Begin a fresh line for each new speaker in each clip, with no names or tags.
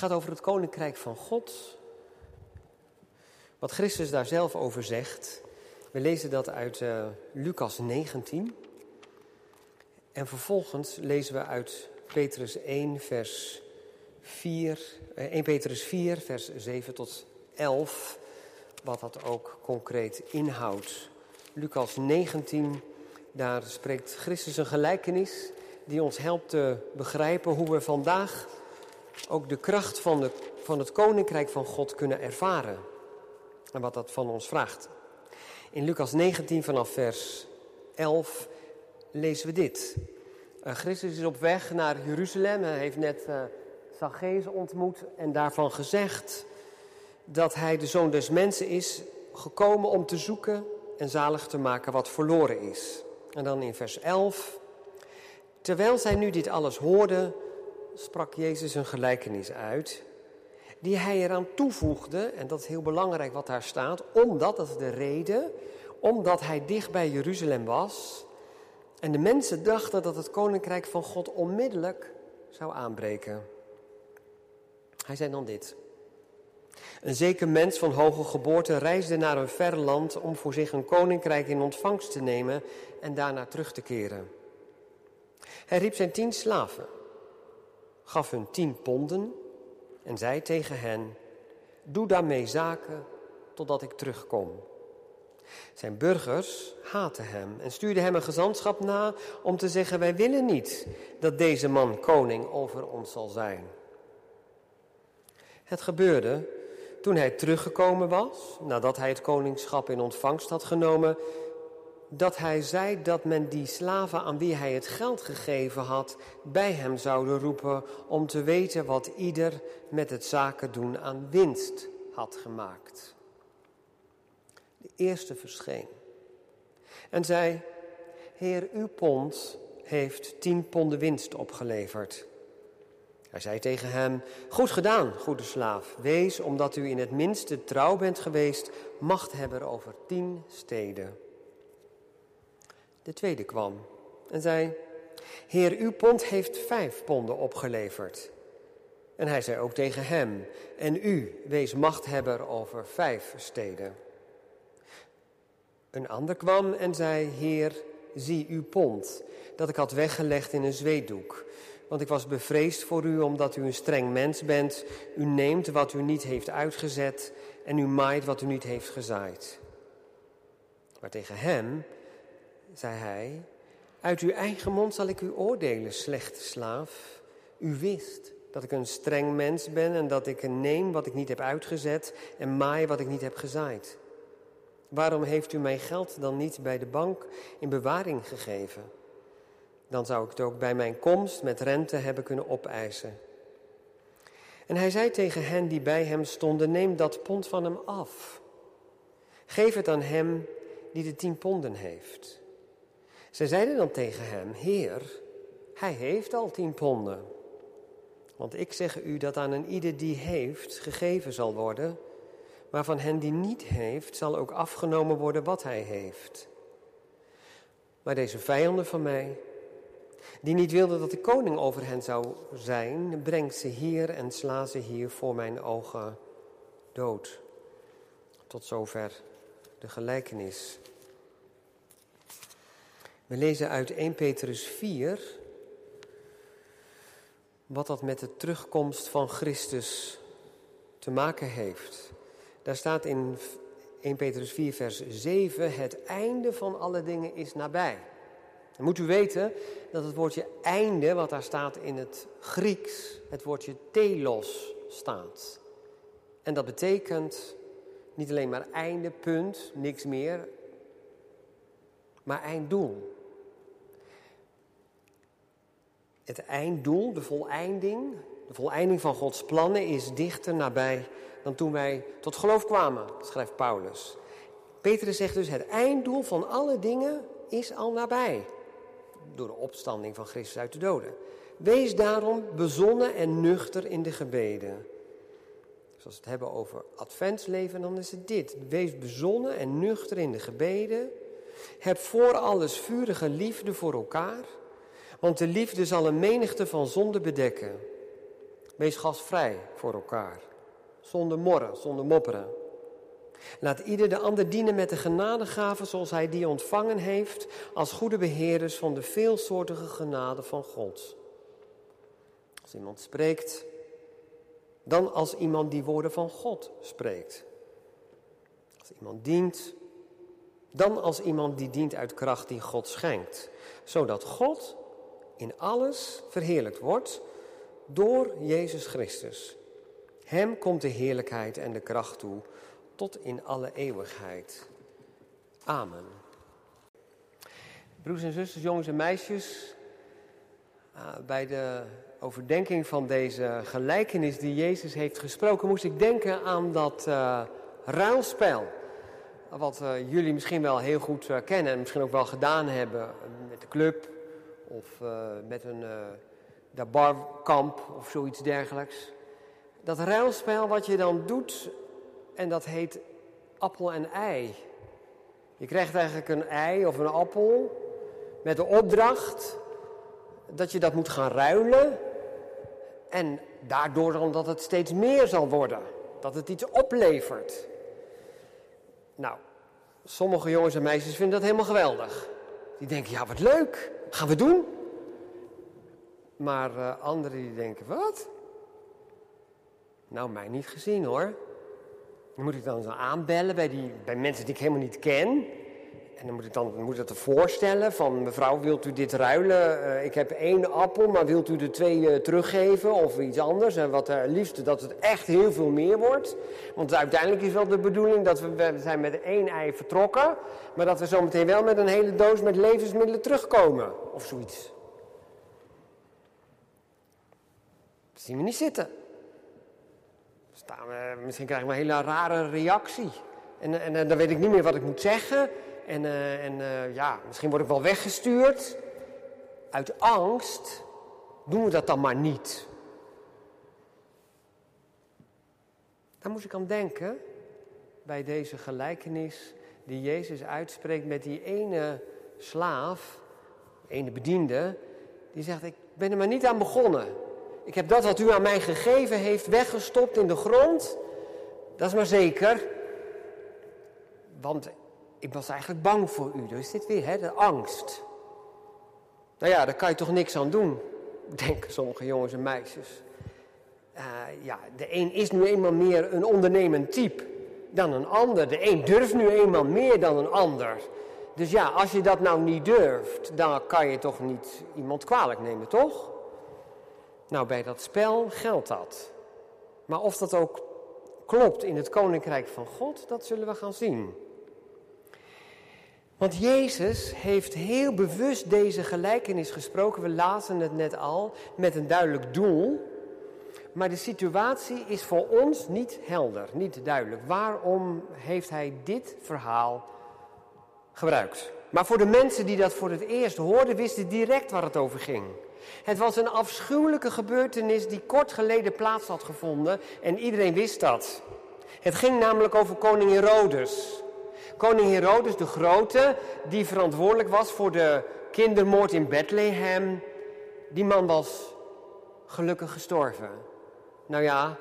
gaat over het koninkrijk van God. Wat Christus daar zelf over zegt. We lezen dat uit uh, Lucas 19. En vervolgens lezen we uit Petrus 1, vers 4, uh, 1 Petrus 4, vers 7 tot 11, wat dat ook concreet inhoudt. Lucas 19, daar spreekt Christus een gelijkenis die ons helpt te begrijpen hoe we vandaag ook de kracht van, de, van het koninkrijk van God kunnen ervaren. En wat dat van ons vraagt. In Lucas 19 vanaf vers 11 lezen we dit. Uh, Christus is op weg naar Jeruzalem. Hij heeft net uh, ontmoet en daarvan gezegd dat hij de zoon des mensen is gekomen om te zoeken en zalig te maken wat verloren is. En dan in vers 11. Terwijl zij nu dit alles hoorden, sprak Jezus een gelijkenis uit, die hij eraan toevoegde, en dat is heel belangrijk wat daar staat, omdat, dat is de reden, omdat hij dicht bij Jeruzalem was en de mensen dachten dat het koninkrijk van God onmiddellijk zou aanbreken. Hij zei dan dit. Een zeker mens van hoge geboorte reisde naar een ver land om voor zich een koninkrijk in ontvangst te nemen en daarna terug te keren. Hij riep zijn tien slaven, gaf hun tien ponden en zei tegen hen: Doe daarmee zaken totdat ik terugkom. Zijn burgers haatten hem en stuurden hem een gezantschap na om te zeggen: Wij willen niet dat deze man koning over ons zal zijn. Het gebeurde toen hij teruggekomen was, nadat hij het koningschap in ontvangst had genomen, dat hij zei dat men die slaven aan wie hij het geld gegeven had, bij hem zouden roepen om te weten wat ieder met het zaken doen aan winst had gemaakt. De eerste verscheen en zei, Heer, uw pond heeft tien ponden winst opgeleverd. Hij zei tegen hem: Goed gedaan, goede slaaf. Wees, omdat u in het minste trouw bent geweest, machthebber over tien steden. De tweede kwam en zei: Heer, uw pond heeft vijf ponden opgeleverd. En hij zei ook tegen hem: En u, wees machthebber over vijf steden. Een ander kwam en zei: Heer, zie uw pond, dat ik had weggelegd in een zweetdoek. Want ik was bevreesd voor u, omdat u een streng mens bent. U neemt wat u niet heeft uitgezet en u maait wat u niet heeft gezaaid. Maar tegen hem zei hij, uit uw eigen mond zal ik u oordelen, slechte slaaf. U wist dat ik een streng mens ben en dat ik neem wat ik niet heb uitgezet en maai wat ik niet heb gezaaid. Waarom heeft u mijn geld dan niet bij de bank in bewaring gegeven? Dan zou ik het ook bij mijn komst met rente hebben kunnen opeisen. En hij zei tegen hen die bij hem stonden: Neem dat pond van hem af. Geef het aan hem die de tien ponden heeft. Zij zeiden dan tegen hem: Heer, hij heeft al tien ponden. Want ik zeg u dat aan een ieder die heeft gegeven zal worden, maar van hen die niet heeft zal ook afgenomen worden wat hij heeft. Maar deze vijanden van mij, die niet wilden dat de koning over hen zou zijn, brengt ze hier en sla ze hier voor mijn ogen dood. Tot zover de gelijkenis. We lezen uit 1 Petrus 4 wat dat met de terugkomst van Christus te maken heeft. Daar staat in 1 Petrus 4, vers 7: Het einde van alle dingen is nabij. Dan moet u weten dat het woordje einde, wat daar staat in het Grieks, het woordje telos staat. En dat betekent niet alleen maar einde, punt, niks meer, maar einddoel. Het einddoel, de voleinding, de voleinding van Gods plannen is dichter nabij dan toen wij tot geloof kwamen, schrijft Paulus. Petrus zegt dus: het einddoel van alle dingen is al nabij. Door de opstanding van Christus uit de doden. Wees daarom bezonnen en nuchter in de gebeden. Dus als we het hebben over adventsleven, dan is het dit. Wees bezonnen en nuchter in de gebeden. Heb voor alles vurige liefde voor elkaar. Want de liefde zal een menigte van zonden bedekken. Wees gastvrij voor elkaar. Zonder morren, zonder mopperen. Laat ieder de ander dienen met de genadegaven zoals hij die ontvangen heeft als goede beheerders van de veelsoortige genade van God. Als iemand spreekt, dan als iemand die woorden van God spreekt. Als iemand dient, dan als iemand die dient uit kracht die God schenkt, zodat God in alles verheerlijkt wordt door Jezus Christus. Hem komt de heerlijkheid en de kracht toe tot in alle eeuwigheid. Amen. Broers en zusters, jongens en meisjes, ah, bij de overdenking van deze gelijkenis die Jezus heeft gesproken, moest ik denken aan dat uh, ruilspel. Wat uh, jullie misschien wel heel goed kennen en misschien ook wel gedaan hebben met de club of met een uh, barkamp of zoiets dergelijks. Dat ruilspel wat je dan doet en dat heet appel en ei. Je krijgt eigenlijk een ei of een appel met de opdracht dat je dat moet gaan ruilen. En daardoor dan dat het steeds meer zal worden. Dat het iets oplevert. Nou, sommige jongens en meisjes vinden dat helemaal geweldig. Die denken, ja wat leuk, gaan we doen. Maar uh, anderen die denken, wat? Nou, mij niet gezien hoor. Moet ik dan zo aanbellen bij, die, bij mensen die ik helemaal niet ken. En dan moet ik dan moet dat voorstellen van mevrouw, wilt u dit ruilen? Uh, ik heb één appel, maar wilt u de twee uh, teruggeven of iets anders? En wat uh, liefst dat het echt heel veel meer wordt. Want uiteindelijk is wel de bedoeling dat we, we zijn met één ei vertrokken, maar dat we zometeen wel met een hele doos met levensmiddelen terugkomen of zoiets. Dat zien we niet zitten staan we, misschien krijg ik een hele rare reactie. En, en, dan weet ik niet meer wat ik moet zeggen. En, uh, en uh, ja, misschien word ik wel weggestuurd. Uit angst doen we dat dan maar niet. Daar moest ik aan denken bij deze gelijkenis die Jezus uitspreekt met die ene slaaf, ene bediende, die zegt: Ik ben er maar niet aan begonnen. Ik heb dat wat u aan mij gegeven heeft weggestopt in de grond. Dat is maar zeker. Want ik was eigenlijk bang voor u. Dus dit weer, hè, de angst. Nou ja, daar kan je toch niks aan doen, denken sommige jongens en meisjes. Uh, ja, de een is nu eenmaal meer een ondernemend type dan een ander. De een durft nu eenmaal meer dan een ander. Dus ja, als je dat nou niet durft, dan kan je toch niet iemand kwalijk nemen, toch? Nou, bij dat spel geldt dat. Maar of dat ook klopt in het koninkrijk van God, dat zullen we gaan zien. Want Jezus heeft heel bewust deze gelijkenis gesproken. We lazen het net al, met een duidelijk doel. Maar de situatie is voor ons niet helder, niet duidelijk. Waarom heeft hij dit verhaal gebruikt? Maar voor de mensen die dat voor het eerst hoorden, wisten direct waar het over ging. Het was een afschuwelijke gebeurtenis die kort geleden plaats had gevonden en iedereen wist dat. Het ging namelijk over koning Herodes. Koning Herodes de Grote, die verantwoordelijk was voor de kindermoord in Bethlehem, die man was gelukkig gestorven. Nou ja,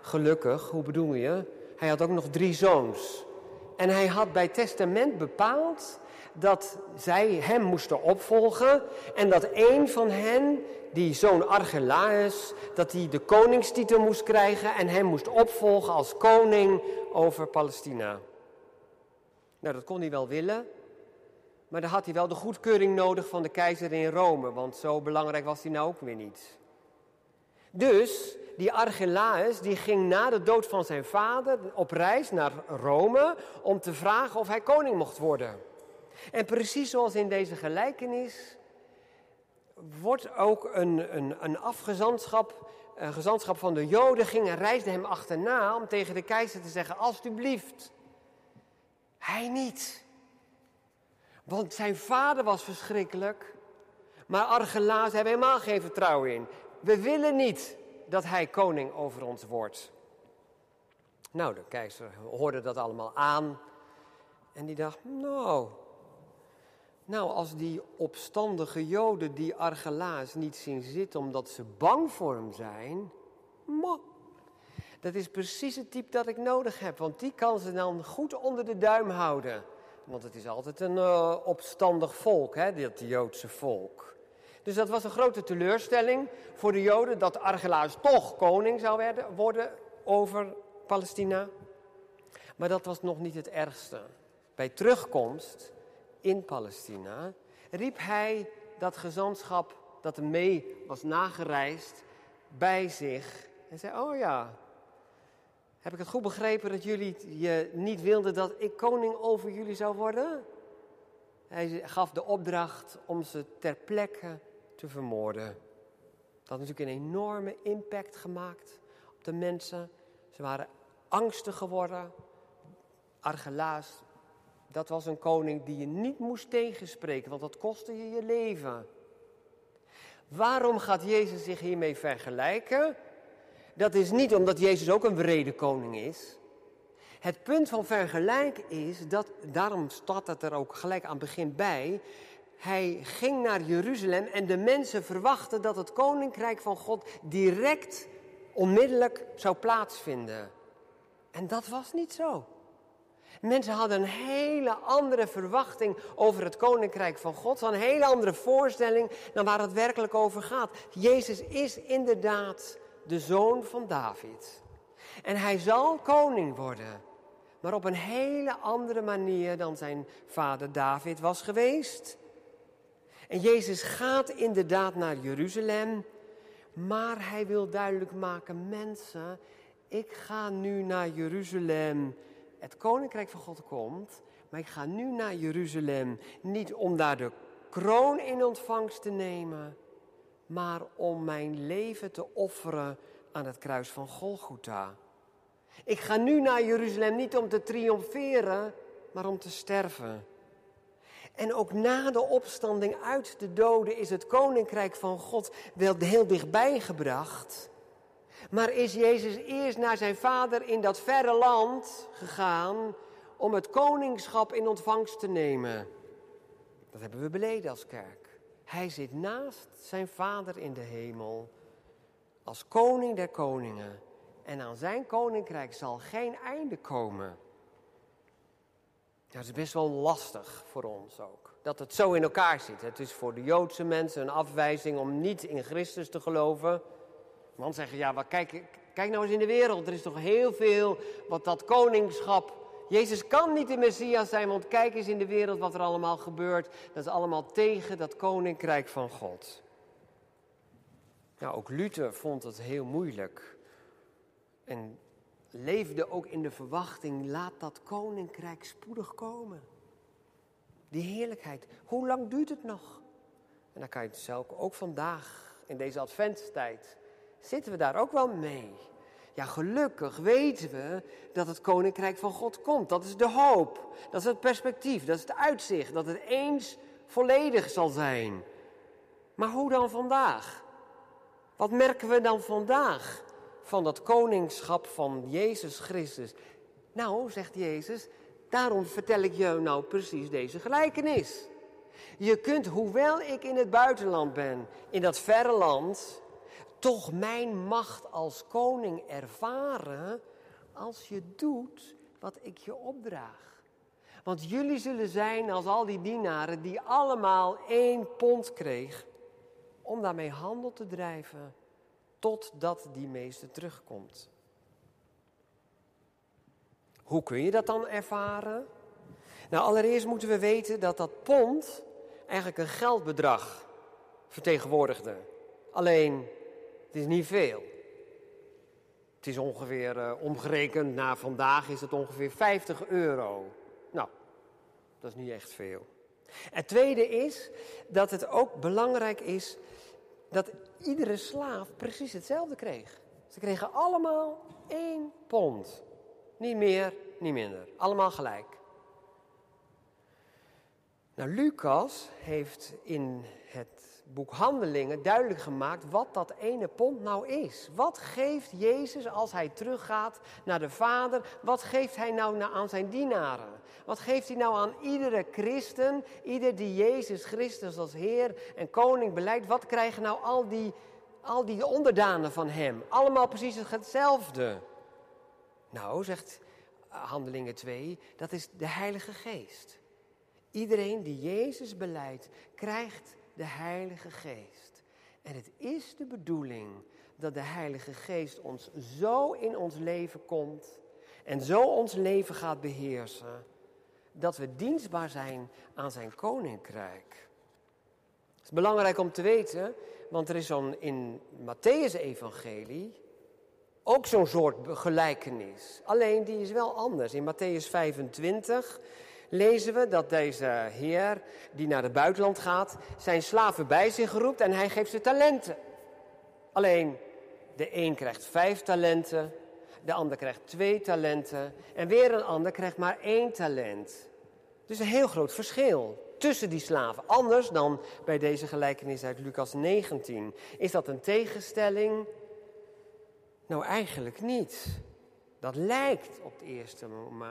gelukkig, hoe bedoel je? Hij had ook nog drie zoons. En hij had bij testament bepaald dat zij hem moesten opvolgen en dat een van hen, die zoon Archelaus, dat hij de koningstitel moest krijgen en hem moest opvolgen als koning over Palestina. Nou, dat kon hij wel willen, maar dan had hij wel de goedkeuring nodig van de keizer in Rome, want zo belangrijk was hij nou ook weer niet. Dus die Archelaus die ging na de dood van zijn vader op reis naar Rome om te vragen of hij koning mocht worden. En precies zoals in deze gelijkenis wordt ook een, een, een afgezantschap, een gezantschap van de Joden ging en reisde hem achterna om tegen de keizer te zeggen, alstublieft, hij niet. Want zijn vader was verschrikkelijk, maar Argelaas hebben helemaal geen vertrouwen in. We willen niet dat hij koning over ons wordt. Nou, de keizer hoorde dat allemaal aan en die dacht, nou, nou, als die opstandige Joden die Argelaas niet zien zitten omdat ze bang voor hem zijn, Mo. Dat is precies het type dat ik nodig heb, want die kan ze dan goed onder de duim houden. Want het is altijd een uh, opstandig volk, hè, dit Joodse volk. Dus dat was een grote teleurstelling voor de Joden dat Archelaus toch koning zou werden, worden over Palestina. Maar dat was nog niet het ergste. Bij terugkomst in Palestina riep hij dat gezantschap dat hem mee was nagereisd bij zich en zei: Oh ja, heb ik het goed begrepen dat jullie je niet wilden dat ik koning over jullie zou worden? Hij gaf de opdracht om ze ter plekke te vermoorden. Dat had natuurlijk een enorme impact gemaakt op de mensen. Ze waren angstig geworden. Argelaas, dat was een koning die je niet moest tegenspreken, want dat kostte je je leven. Waarom gaat Jezus zich hiermee vergelijken? Dat is niet omdat Jezus ook een wrede koning is. Het punt van vergelijk is dat, daarom staat het er ook gelijk aan het begin bij. Hij ging naar Jeruzalem en de mensen verwachten dat het koninkrijk van God direct, onmiddellijk zou plaatsvinden. En dat was niet zo. Mensen hadden een hele andere verwachting over het koninkrijk van God, een hele andere voorstelling dan waar het werkelijk over gaat. Jezus is inderdaad de zoon van David. En hij zal koning worden, maar op een hele andere manier dan zijn vader David was geweest. En Jezus gaat inderdaad naar Jeruzalem, maar hij wil duidelijk maken, mensen, ik ga nu naar Jeruzalem. Het koninkrijk van God komt, maar ik ga nu naar Jeruzalem niet om daar de kroon in ontvangst te nemen, maar om mijn leven te offeren aan het kruis van Golgotha. Ik ga nu naar Jeruzalem niet om te triomferen, maar om te sterven. En ook na de opstanding uit de doden is het koninkrijk van God wel heel dichtbij gebracht. Maar is Jezus eerst naar zijn vader in dat verre land gegaan om het koningschap in ontvangst te nemen? Dat hebben we beleden als kerk. Hij zit naast zijn vader in de hemel als koning der koningen. En aan zijn koninkrijk zal geen einde komen. Dat is best wel lastig voor ons ook. Dat het zo in elkaar zit. Het is voor de Joodse mensen een afwijzing om niet in Christus te geloven. Man zeggen, ja, maar kijk, kijk nou eens in de wereld. Er is toch heel veel wat dat koningschap... Jezus kan niet de Messias zijn, want kijk eens in de wereld wat er allemaal gebeurt. Dat is allemaal tegen dat koninkrijk van God. Nou, ook Luther vond het heel moeilijk. En leefde ook in de verwachting, laat dat koninkrijk spoedig komen. Die heerlijkheid, hoe lang duurt het nog? En dan kan je het zelf ook vandaag, in deze adventstijd, zitten we daar ook wel mee. Ja, gelukkig weten we dat het koninkrijk van God komt. Dat is de hoop, dat is het perspectief, dat is het uitzicht, dat het eens volledig zal zijn. Maar hoe dan vandaag? Wat merken we dan vandaag van dat koningschap van Jezus Christus? Nou, zegt Jezus, daarom vertel ik je nou precies deze gelijkenis. Je kunt, hoewel ik in het buitenland ben, in dat verre land, toch mijn macht als koning ervaren als je doet wat ik je opdraag. Want jullie zullen zijn als al die dienaren die allemaal één pond kregen om daarmee handel te drijven totdat die meester terugkomt. Hoe kun je dat dan ervaren? Nou, allereerst moeten we weten dat dat pond eigenlijk een geldbedrag vertegenwoordigde. Alleen, het is niet veel. Het is ongeveer, uh, omgerekend naar vandaag, is het ongeveer 50 euro. Nou, dat is niet echt veel. Het tweede is dat het ook belangrijk is dat iedere slaaf precies hetzelfde kreeg. Ze kregen allemaal één pond. Niet meer, niet minder. Allemaal gelijk. Nou, Lucas heeft in boek Handelingen duidelijk gemaakt wat dat ene pond nou is. Wat geeft Jezus als hij teruggaat naar de Vader? Wat geeft hij nou aan zijn dienaren? Wat geeft hij nou aan iedere christen, ieder die Jezus Christus als Heer en Koning beleidt? Wat krijgen nou al die al die onderdanen van hem, allemaal precies hetzelfde. Nou, zegt Handelingen 2, dat is de Heilige Geest. Iedereen die Jezus beleidt, krijgt de Heilige Geest. En het is de bedoeling dat de Heilige Geest ons zo in ons leven komt en zo ons leven gaat beheersen, dat we dienstbaar zijn aan zijn koninkrijk. Het is belangrijk om te weten, want er is zo'n in Matthäus-evangelie ook zo'n soort gelijkenis. Alleen die is wel anders. In Matthäus 25 lezen we dat deze heer die naar het buitenland gaat, zijn slaven bij zich roept en hij geeft ze talenten. Alleen de een krijgt vijf talenten, de ander krijgt twee talenten en weer een ander krijgt maar één talent. Dus een heel groot verschil tussen die slaven. Anders dan bij deze gelijkenis uit Lucas 19. Is dat een tegenstelling? Nou, eigenlijk niet. Dat lijkt op het eerste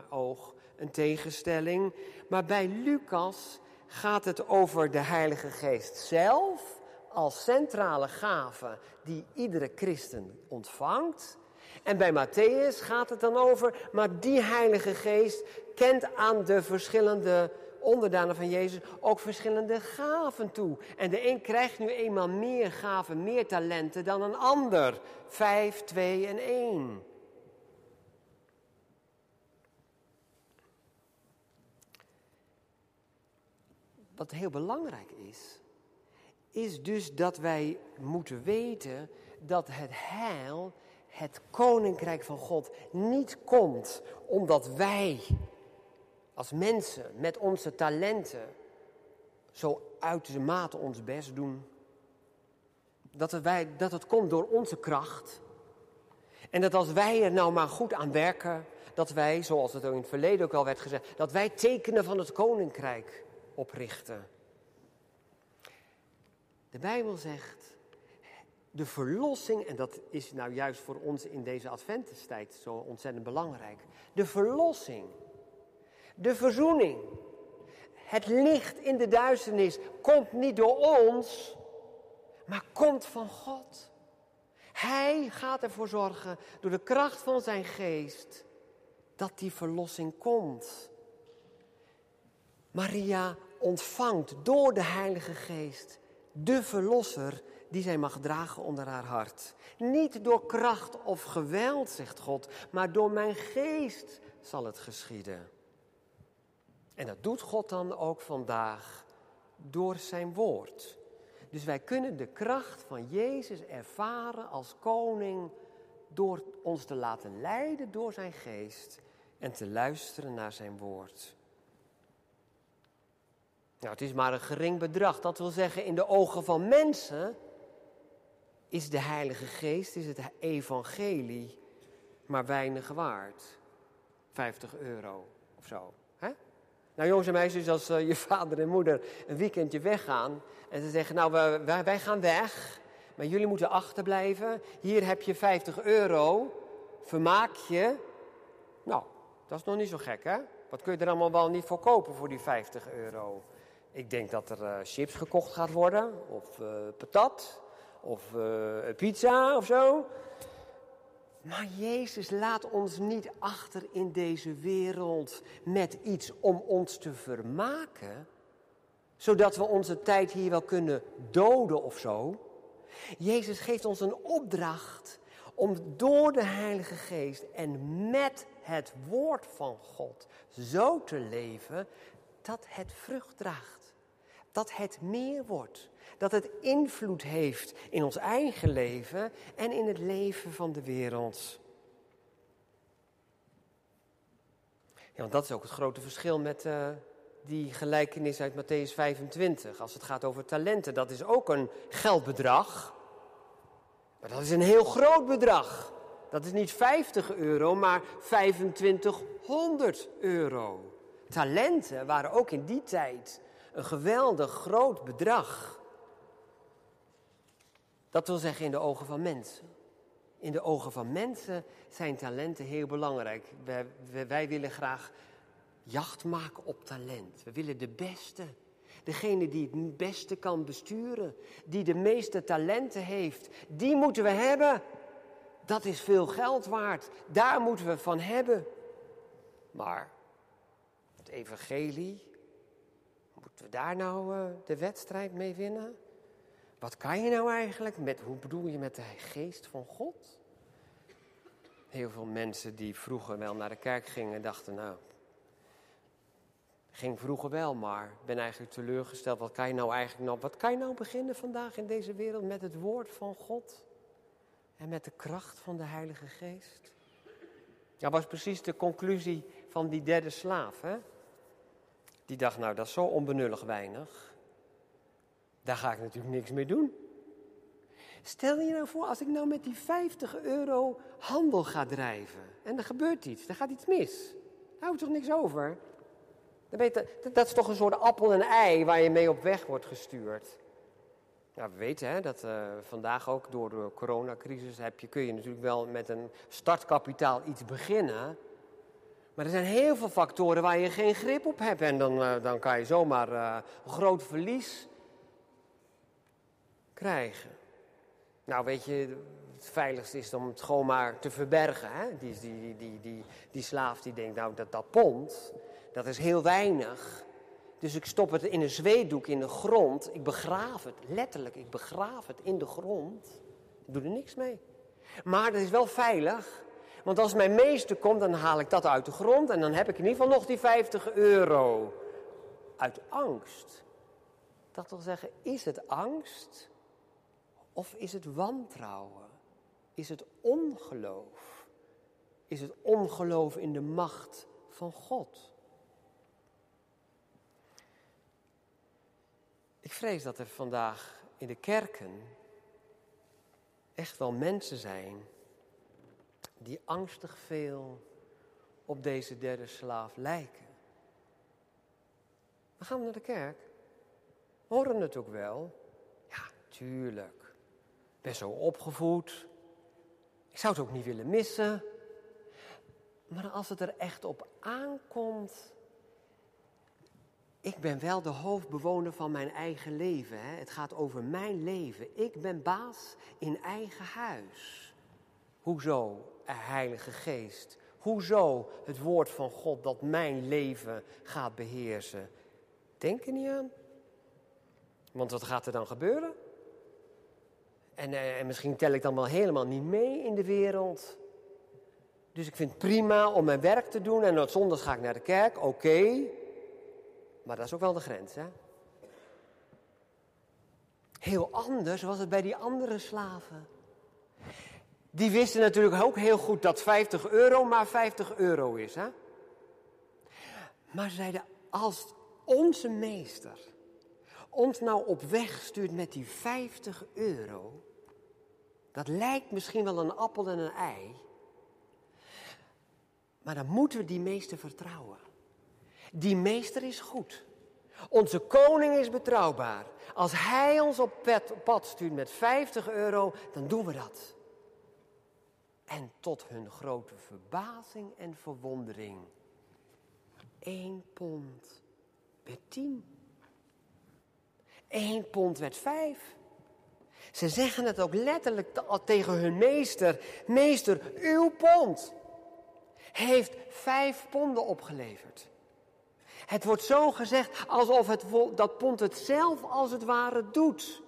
oog een tegenstelling, maar bij Lucas gaat het over de Heilige Geest zelf als centrale gave die iedere christen ontvangt. En bij Matthäus gaat het dan over, maar die Heilige Geest kent aan de verschillende onderdanen van Jezus ook verschillende gaven toe. En de een krijgt nu eenmaal meer gaven, meer talenten dan een ander. Vijf, twee en één. Wat heel belangrijk is, is dus dat wij moeten weten dat het heil, het koninkrijk van God, niet komt omdat wij als mensen met onze talenten zo uit de mate ons best doen. Dat het, wij, dat het komt door onze kracht. En dat als wij er nou maar goed aan werken, dat wij, zoals het in het verleden ook al werd gezegd, dat wij tekenen van het koninkrijk oprichten. De Bijbel zegt, de verlossing, en dat is nou juist voor ons in deze adventestijd zo ontzettend belangrijk. De verlossing de verzoening. Het licht in de duisternis komt niet door ons, maar komt van God. Hij gaat ervoor zorgen, door de kracht van zijn geest, dat die verlossing komt. Maria ontvangt door de Heilige Geest de Verlosser die zij mag dragen onder haar hart. Niet door kracht of geweld, zegt God, maar door mijn geest zal het geschieden. En dat doet God dan ook vandaag door zijn woord. Dus wij kunnen de kracht van Jezus ervaren als koning door ons te laten leiden door zijn geest en te luisteren naar zijn woord. Nou, het is maar een gering bedrag. Dat wil zeggen, in de ogen van mensen is de Heilige Geest, is het evangelie, maar weinig waard. 50 euro of zo. Nou jongens en meisjes, als uh, je vader en moeder een weekendje weggaan en ze zeggen, nou wij, wij gaan weg, maar jullie moeten achterblijven. Hier heb je 50 euro, vermaak je. Nou, dat is nog niet zo gek hè. Wat kun je er allemaal wel niet voor kopen voor die 50 euro? Ik denk dat er uh, chips gekocht gaat worden, of uh, patat, of pizza of zo. Maar Jezus laat ons niet achter in deze wereld met iets om ons te vermaken, zodat we onze tijd hier wel kunnen doden of zo. Jezus geeft ons een opdracht om door de Heilige Geest en met het woord van God zo te leven dat het vrucht draagt, dat het meer wordt dat het invloed heeft in ons eigen leven en in het leven van de wereld. Ja, want dat is ook het grote verschil met uh, die gelijkenis uit Matthäus 25. Als het gaat over talenten, dat is ook een geldbedrag. Maar dat is een heel groot bedrag. Dat is niet 50 euro, maar 2500 euro. Talenten waren ook in die tijd een geweldig groot bedrag. Dat wil zeggen in de ogen van mensen. In de ogen van mensen zijn talenten heel belangrijk. Wij, wij, willen graag jacht maken op talent. We willen de beste. Degene die het beste kan besturen, die de meeste talenten heeft, die moeten we hebben. Dat is veel geld waard. Daar moeten we van hebben. Maar het evangelie, moeten we daar nou uh, de wedstrijd mee winnen? Wat kan je nou eigenlijk met, hoe bedoel je met de geest van God? Heel veel mensen die vroeger wel naar de kerk gingen, dachten nou, ging vroeger wel, maar ben eigenlijk teleurgesteld. Wat kan je nou eigenlijk nou, wat kan je nou beginnen vandaag in deze wereld met het woord van God? En met de kracht van de Heilige Geest? Dat was precies de conclusie van die derde slaaf. Hè? Die dacht, nou dat is zo onbenullig weinig. Daar ga ik natuurlijk niks mee doen. Stel je nou voor, als ik nou met die 50 euro handel ga drijven. En er gebeurt iets, er gaat iets mis. Daar houdt toch niks over? Dat is toch een soort appel en ei waar je mee op weg wordt gestuurd. We weten hè, dat uh, vandaag ook door de coronacrisis heb je, kun je natuurlijk wel met een startkapitaal iets beginnen. Maar er zijn heel veel factoren waar je geen grip op hebt. En dan, uh, dan kan je zomaar uh, een groot verlies krijgen. Nou, weet je, het veiligste is om het gewoon maar te verbergen. Hè? Die, die, die, die, die, die slaaf die denkt, nou, dat, dat pond, dat is heel weinig. Dus ik stop het in een zweedoek in de grond. Ik begraaf het, letterlijk, ik begraaf het in de grond. Ik doe er niks mee. Maar dat is wel veilig. Want als mijn meester komt, dan haal ik dat uit de grond. En dan heb ik in ieder geval nog die 50 euro. Uit angst. Dat wil zeggen, is het angst? Of is het wantrouwen? Is het ongeloof? Is het ongeloof in de macht van God? Ik vrees dat er vandaag in de kerken echt wel mensen zijn die angstig veel op deze derde slaaf lijken. We gaan naar de kerk. Horen het ook wel. Ja, tuurlijk. Ben zo opgevoed. Ik zou het ook niet willen missen. Maar als het er echt op aankomt, ik ben wel de hoofdbewoner van mijn eigen leven. Hè? Het gaat over mijn leven. Ik ben baas in eigen huis. Hoezo, Heilige Geest? Hoezo het woord van God dat mijn leven gaat beheersen? Denk er niet aan. Want wat gaat er dan gebeuren? En, eh, en misschien tel ik dan wel helemaal niet mee in de wereld. Dus ik vind het prima om mijn werk te doen en op zondag ga ik naar de kerk, oké. Maar dat is ook wel de grens, hè? Heel anders was het bij die andere slaven. Die wisten natuurlijk ook heel goed dat 50 euro maar 50 euro is, hè? Maar ze zeiden, als onze meester ons nou op weg stuurt met die 50 euro, dat lijkt misschien wel een appel en een ei, maar dan moeten we die meester vertrouwen. Die meester is goed. Onze koning is betrouwbaar. Als hij ons op pad stuurt met 50 euro, dan doen we dat. En tot hun grote verbazing en verwondering. 1 pond werd 10. 1 pond werd 5. Ze zeggen het ook letterlijk tegen hun meester. Meester, uw pond heeft vijf ponden opgeleverd. Het wordt zo gezegd alsof het, dat pond het zelf als het ware doet.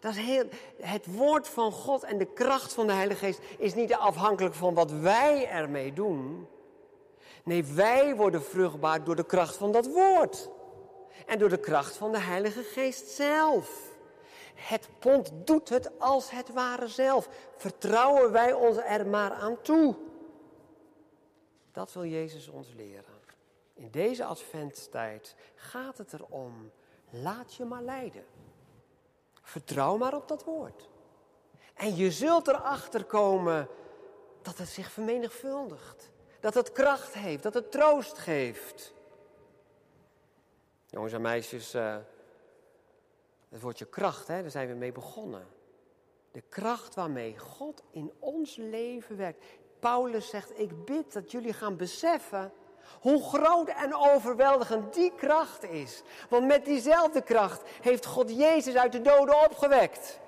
Dat is heel, het woord van God en de kracht van de Heilige Geest is niet afhankelijk van wat wij ermee doen. Nee, wij worden vruchtbaar door de kracht van dat woord. En door de kracht van de Heilige Geest zelf. Het pond doet het als het ware zelf. Vertrouwen wij ons er maar aan toe. Dat wil Jezus ons leren. In deze adventstijd gaat het erom, laat je maar leiden. Vertrouw maar op dat woord. En je zult erachter komen dat het zich vermenigvuldigt. Dat het kracht heeft, dat het troost geeft. Jongens en meisjes, uh, het woordje kracht, hè, daar zijn we mee begonnen. De kracht waarmee God in ons leven werkt. Paulus zegt, ik bid dat jullie gaan beseffen Hoe groot en overweldigend die kracht is. Want met diezelfde kracht heeft God Jezus uit de doden opgewekt.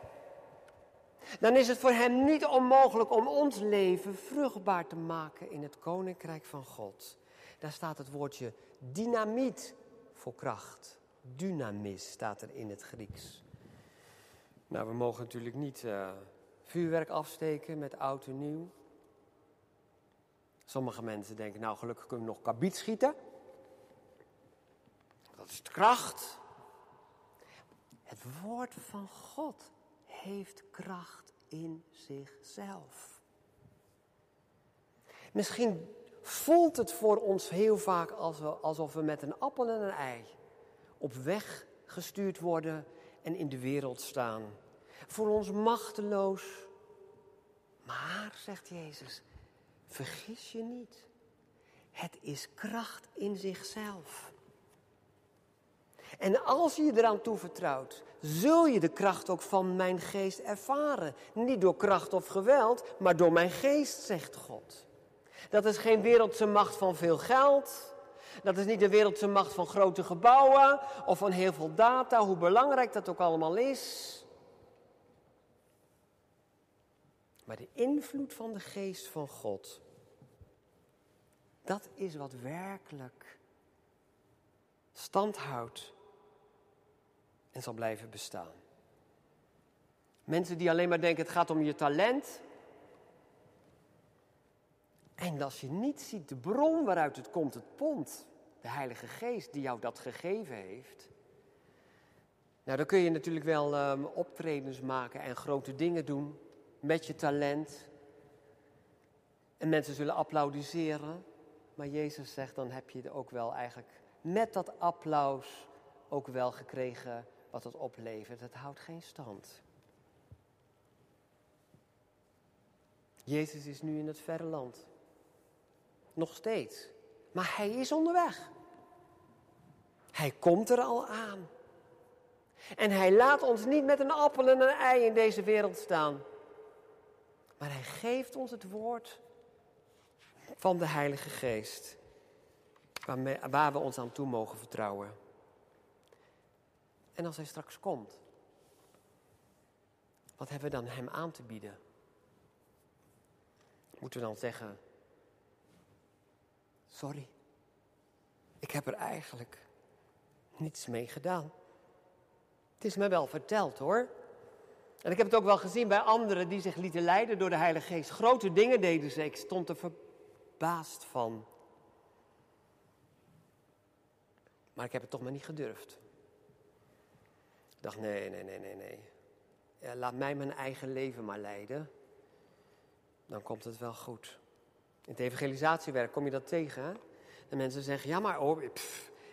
Dan is het voor Hem niet onmogelijk om ons leven vruchtbaar te maken in het Koninkrijk van God. Daar staat het woordje dynamiet voor kracht. Dynamis staat er in het Grieks. Nou, we mogen natuurlijk niet uh, vuurwerk afsteken met oud en nieuw. Sommige mensen denken, nou gelukkig kunnen we nog kabiet schieten. Dat is de kracht. Het woord van God heeft kracht in zichzelf. Misschien voelt het voor ons heel vaak alsof we met een appel en een ei op weg gestuurd worden en in de wereld staan. Voor ons machteloos. Maar, zegt Jezus, vergis je niet. Het is kracht in zichzelf. En als je je eraan toevertrouwt, zul je de kracht ook van mijn geest ervaren. Niet door kracht of geweld, maar door mijn geest, zegt God. Dat is geen wereldse macht van veel geld. Dat is niet de wereldse macht van grote gebouwen of van heel veel data, hoe belangrijk dat ook allemaal is. Maar de invloed van de geest van God, dat is wat werkelijk stand houdt en zal blijven bestaan. Mensen die alleen maar denken het gaat om je talent. En als je niet ziet de bron waaruit het komt, het pond, de Heilige Geest die jou dat gegeven heeft. Nou, dan kun je natuurlijk wel um, optredens maken en grote dingen doen met je talent. En mensen zullen applaudisseren. Maar Jezus zegt, dan heb je ook wel eigenlijk met dat applaus ook wel gekregen wat het oplevert. Het houdt geen stand. Jezus is nu in het verre land. Nog steeds. Maar hij is onderweg. Hij komt er al aan. En hij laat ons niet met een appel en een ei in deze wereld staan. Maar hij geeft ons het woord van de Heilige Geest. waar we ons aan toe mogen vertrouwen. En als hij straks komt, wat hebben we dan hem aan te bieden? Moeten we dan zeggen: Sorry, ik heb er eigenlijk niets mee gedaan. Het is me wel verteld hoor. En ik heb het ook wel gezien bij anderen die zich lieten leiden door de Heilige Geest. Grote dingen deden ze. Ik stond er verbaasd van. Maar ik heb het toch maar niet gedurfd. Ik dacht, nee, nee, nee, nee, nee. Ja, laat mij mijn eigen leven maar leiden. Dan komt het wel goed. In het evangelisatiewerk kom je dat tegen. Hè? En mensen zeggen, ja maar oh,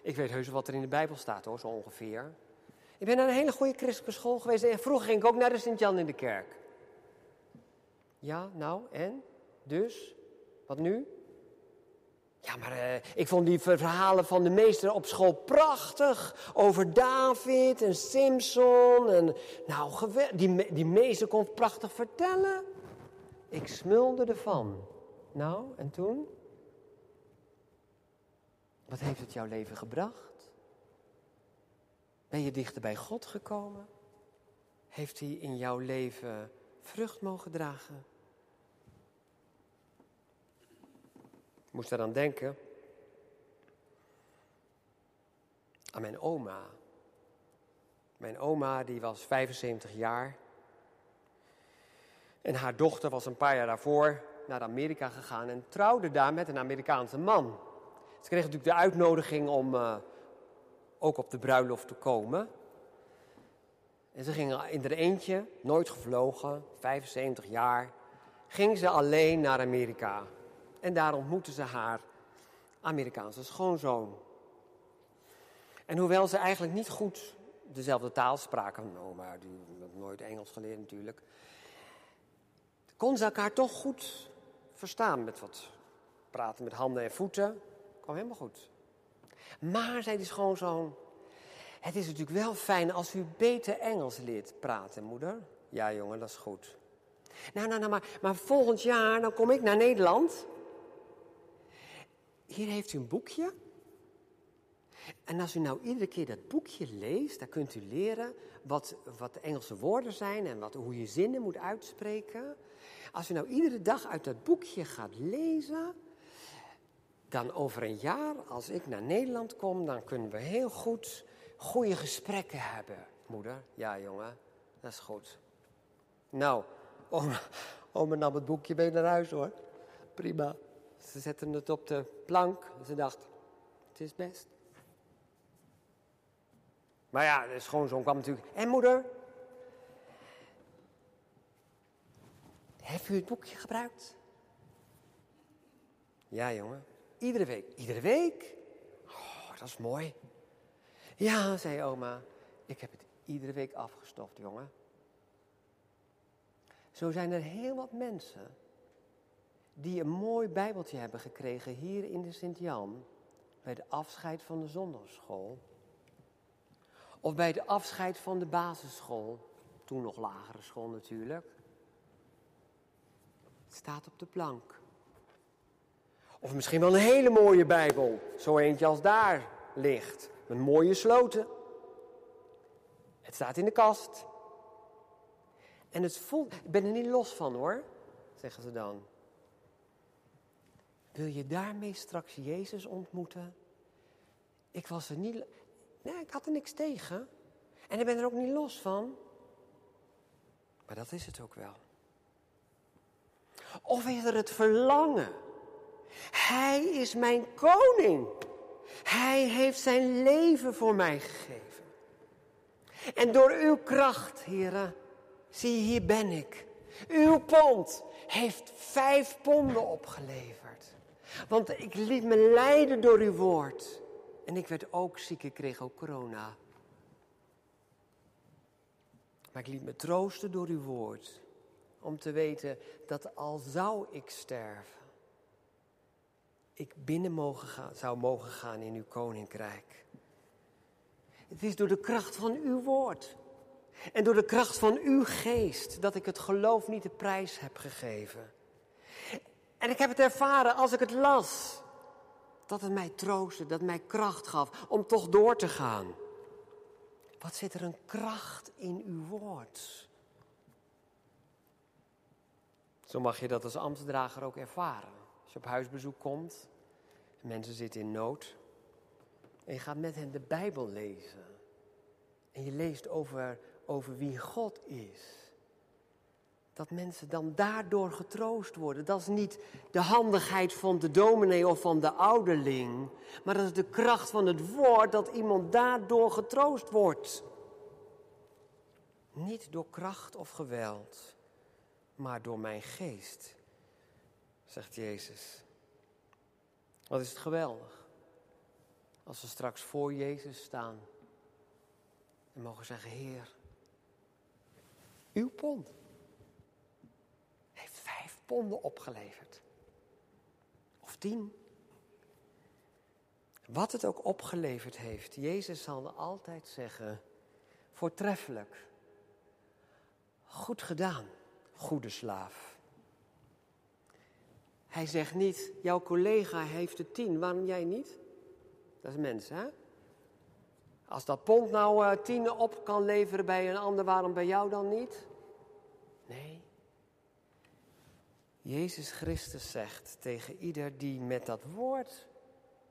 ik weet heus wat er in de Bijbel staat hoor, zo ongeveer. Ik ben naar een hele goede christelijke school geweest en vroeger ging ik ook naar de Sint-Jan in de kerk. Ja, nou, en? Dus? Wat nu? Ja, maar uh, ik vond die verhalen van de meester op school prachtig. Over David en Simpson. En, nou, die, die meester kon prachtig vertellen. Ik smulde ervan. Nou, en toen? Wat heeft het jouw leven gebracht? Ben je dichter bij God gekomen? Heeft Hij in jouw leven vrucht mogen dragen? Ik moest eraan denken aan mijn oma. Mijn oma die was 75 jaar. En haar dochter was een paar jaar daarvoor naar Amerika gegaan en trouwde daar met een Amerikaanse man. Ze kreeg natuurlijk de uitnodiging om uh, ook op de bruiloft te komen. En ze gingen in er eentje, nooit gevlogen, 75 jaar, ging ze alleen naar Amerika. En daar ontmoette ze haar Amerikaanse schoonzoon. En hoewel ze eigenlijk niet goed dezelfde taal spraken, maar die had nooit Engels geleerd natuurlijk, kon ze elkaar toch goed verstaan met wat praten met handen en voeten. Kwam helemaal goed. Maar, zei die schoonzoon, het is natuurlijk wel fijn als u beter Engels leert praten, moeder. Ja, jongen, dat is goed. Nou, nou, nou, maar, maar volgend jaar dan kom ik naar Nederland. hier heeft u een boekje. En als u nou iedere keer dat boekje leest, dan kunt u leren wat, wat de Engelse woorden zijn en wat, hoe je zinnen moet uitspreken. Als u nou iedere dag uit dat boekje gaat lezen, dan over een jaar, als ik naar Nederland kom, dan kunnen we heel goed goede gesprekken hebben. Moeder, ja jongen, dat is goed. Nou, oma, nam het boekje mee naar huis hoor. Prima. Ze zetten het op de plank. Ze dacht, het is best. Maar ja, de schoonzoon kwam natuurlijk. En moeder? Heeft u het boekje gebruikt? Ja, jongen. Iedere week. Iedere week? Oh, dat is mooi. Ja, zei oma. Ik heb het iedere week afgestoft, jongen. Zo zijn er heel wat mensen die een mooi Bijbeltje hebben gekregen hier in de Sint-Jan bij de afscheid van de zondagschool. Of bij de afscheid van de basisschool, toen nog lagere school natuurlijk. Het staat op de plank. Of misschien wel een hele mooie Bijbel, zo eentje als daar ligt, met mooie sloten. Het staat in de kast. En het voelt, ik ben er niet los van hoor, zeggen ze dan. Wil je daarmee straks Jezus ontmoeten? Ik was er niet. Nee, ik had er niks tegen. En ik ben er ook niet los van. Maar dat is het ook wel. Of is er het verlangen? Hij is mijn koning. Hij heeft zijn leven voor mij gegeven. En door uw kracht, heren, zie hier ben ik. Uw pond heeft vijf ponden opgeleverd. Want ik liet me leiden door uw woord. En ik werd ook ziek, ik kreeg ook corona. Maar ik liet me troosten door uw woord. Om te weten dat al zou ik sterven, ik binnen mogen gaan, zou mogen gaan in uw koninkrijk. Het is door de kracht van uw woord en door de kracht van uw geest dat ik het geloof niet de prijs heb gegeven. En ik heb het ervaren als ik het las. Dat het mij troostte, dat het mij kracht gaf om toch door te gaan. Wat zit er een kracht in uw woord? Zo mag je dat als ambtsdrager ook ervaren. Op huisbezoek komt, mensen zitten in nood. En je gaat met hen de Bijbel lezen. En je leest over, over wie God is dat mensen dan daardoor getroost worden. Dat is niet de handigheid van de dominee of van de ouderling, maar dat is de kracht van het woord dat iemand daardoor getroost wordt. Niet door kracht of geweld, maar door mijn geest, zegt Jezus. Wat is het geweldig als we straks voor Jezus staan en mogen zeggen: Heer, uw pond ponden opgeleverd. Of tien. Wat het ook opgeleverd heeft, Jezus zal altijd zeggen, voortreffelijk, goed gedaan, goede slaaf. Hij zegt niet, jouw collega heeft er tien, waarom jij niet? Dat is mens, hè? Als dat pond nou uh, tien op kan leveren bij een ander, waarom bij jou dan niet? Nee. Jezus Christus zegt tegen ieder die met dat woord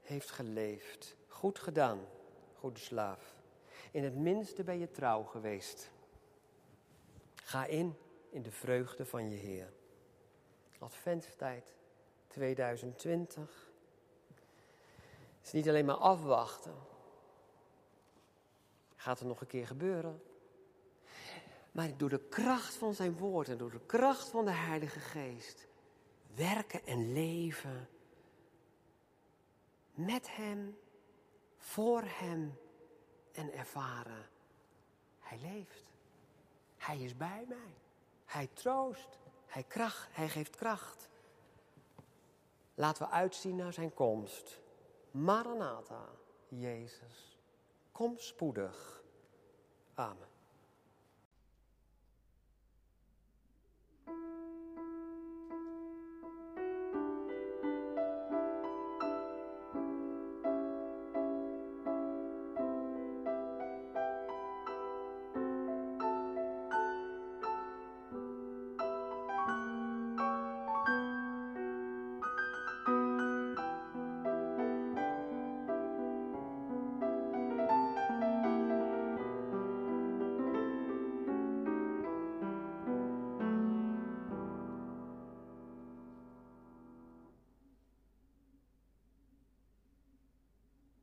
heeft geleefd: Goed gedaan, goede slaaf. In het minste ben je trouw geweest. Ga in in de vreugde van je Heer. Adventstijd 2020. Het is niet alleen maar afwachten. Gaat er nog een keer gebeuren? Maar door de kracht van zijn woord en door de kracht van de Heilige Geest werken en leven met Hem, voor Hem en ervaren. Hij leeft. Hij is bij mij. Hij troost. Hij, kracht, hij geeft kracht. Laten we uitzien naar zijn komst. Maranatha, Jezus. Kom spoedig. Amen.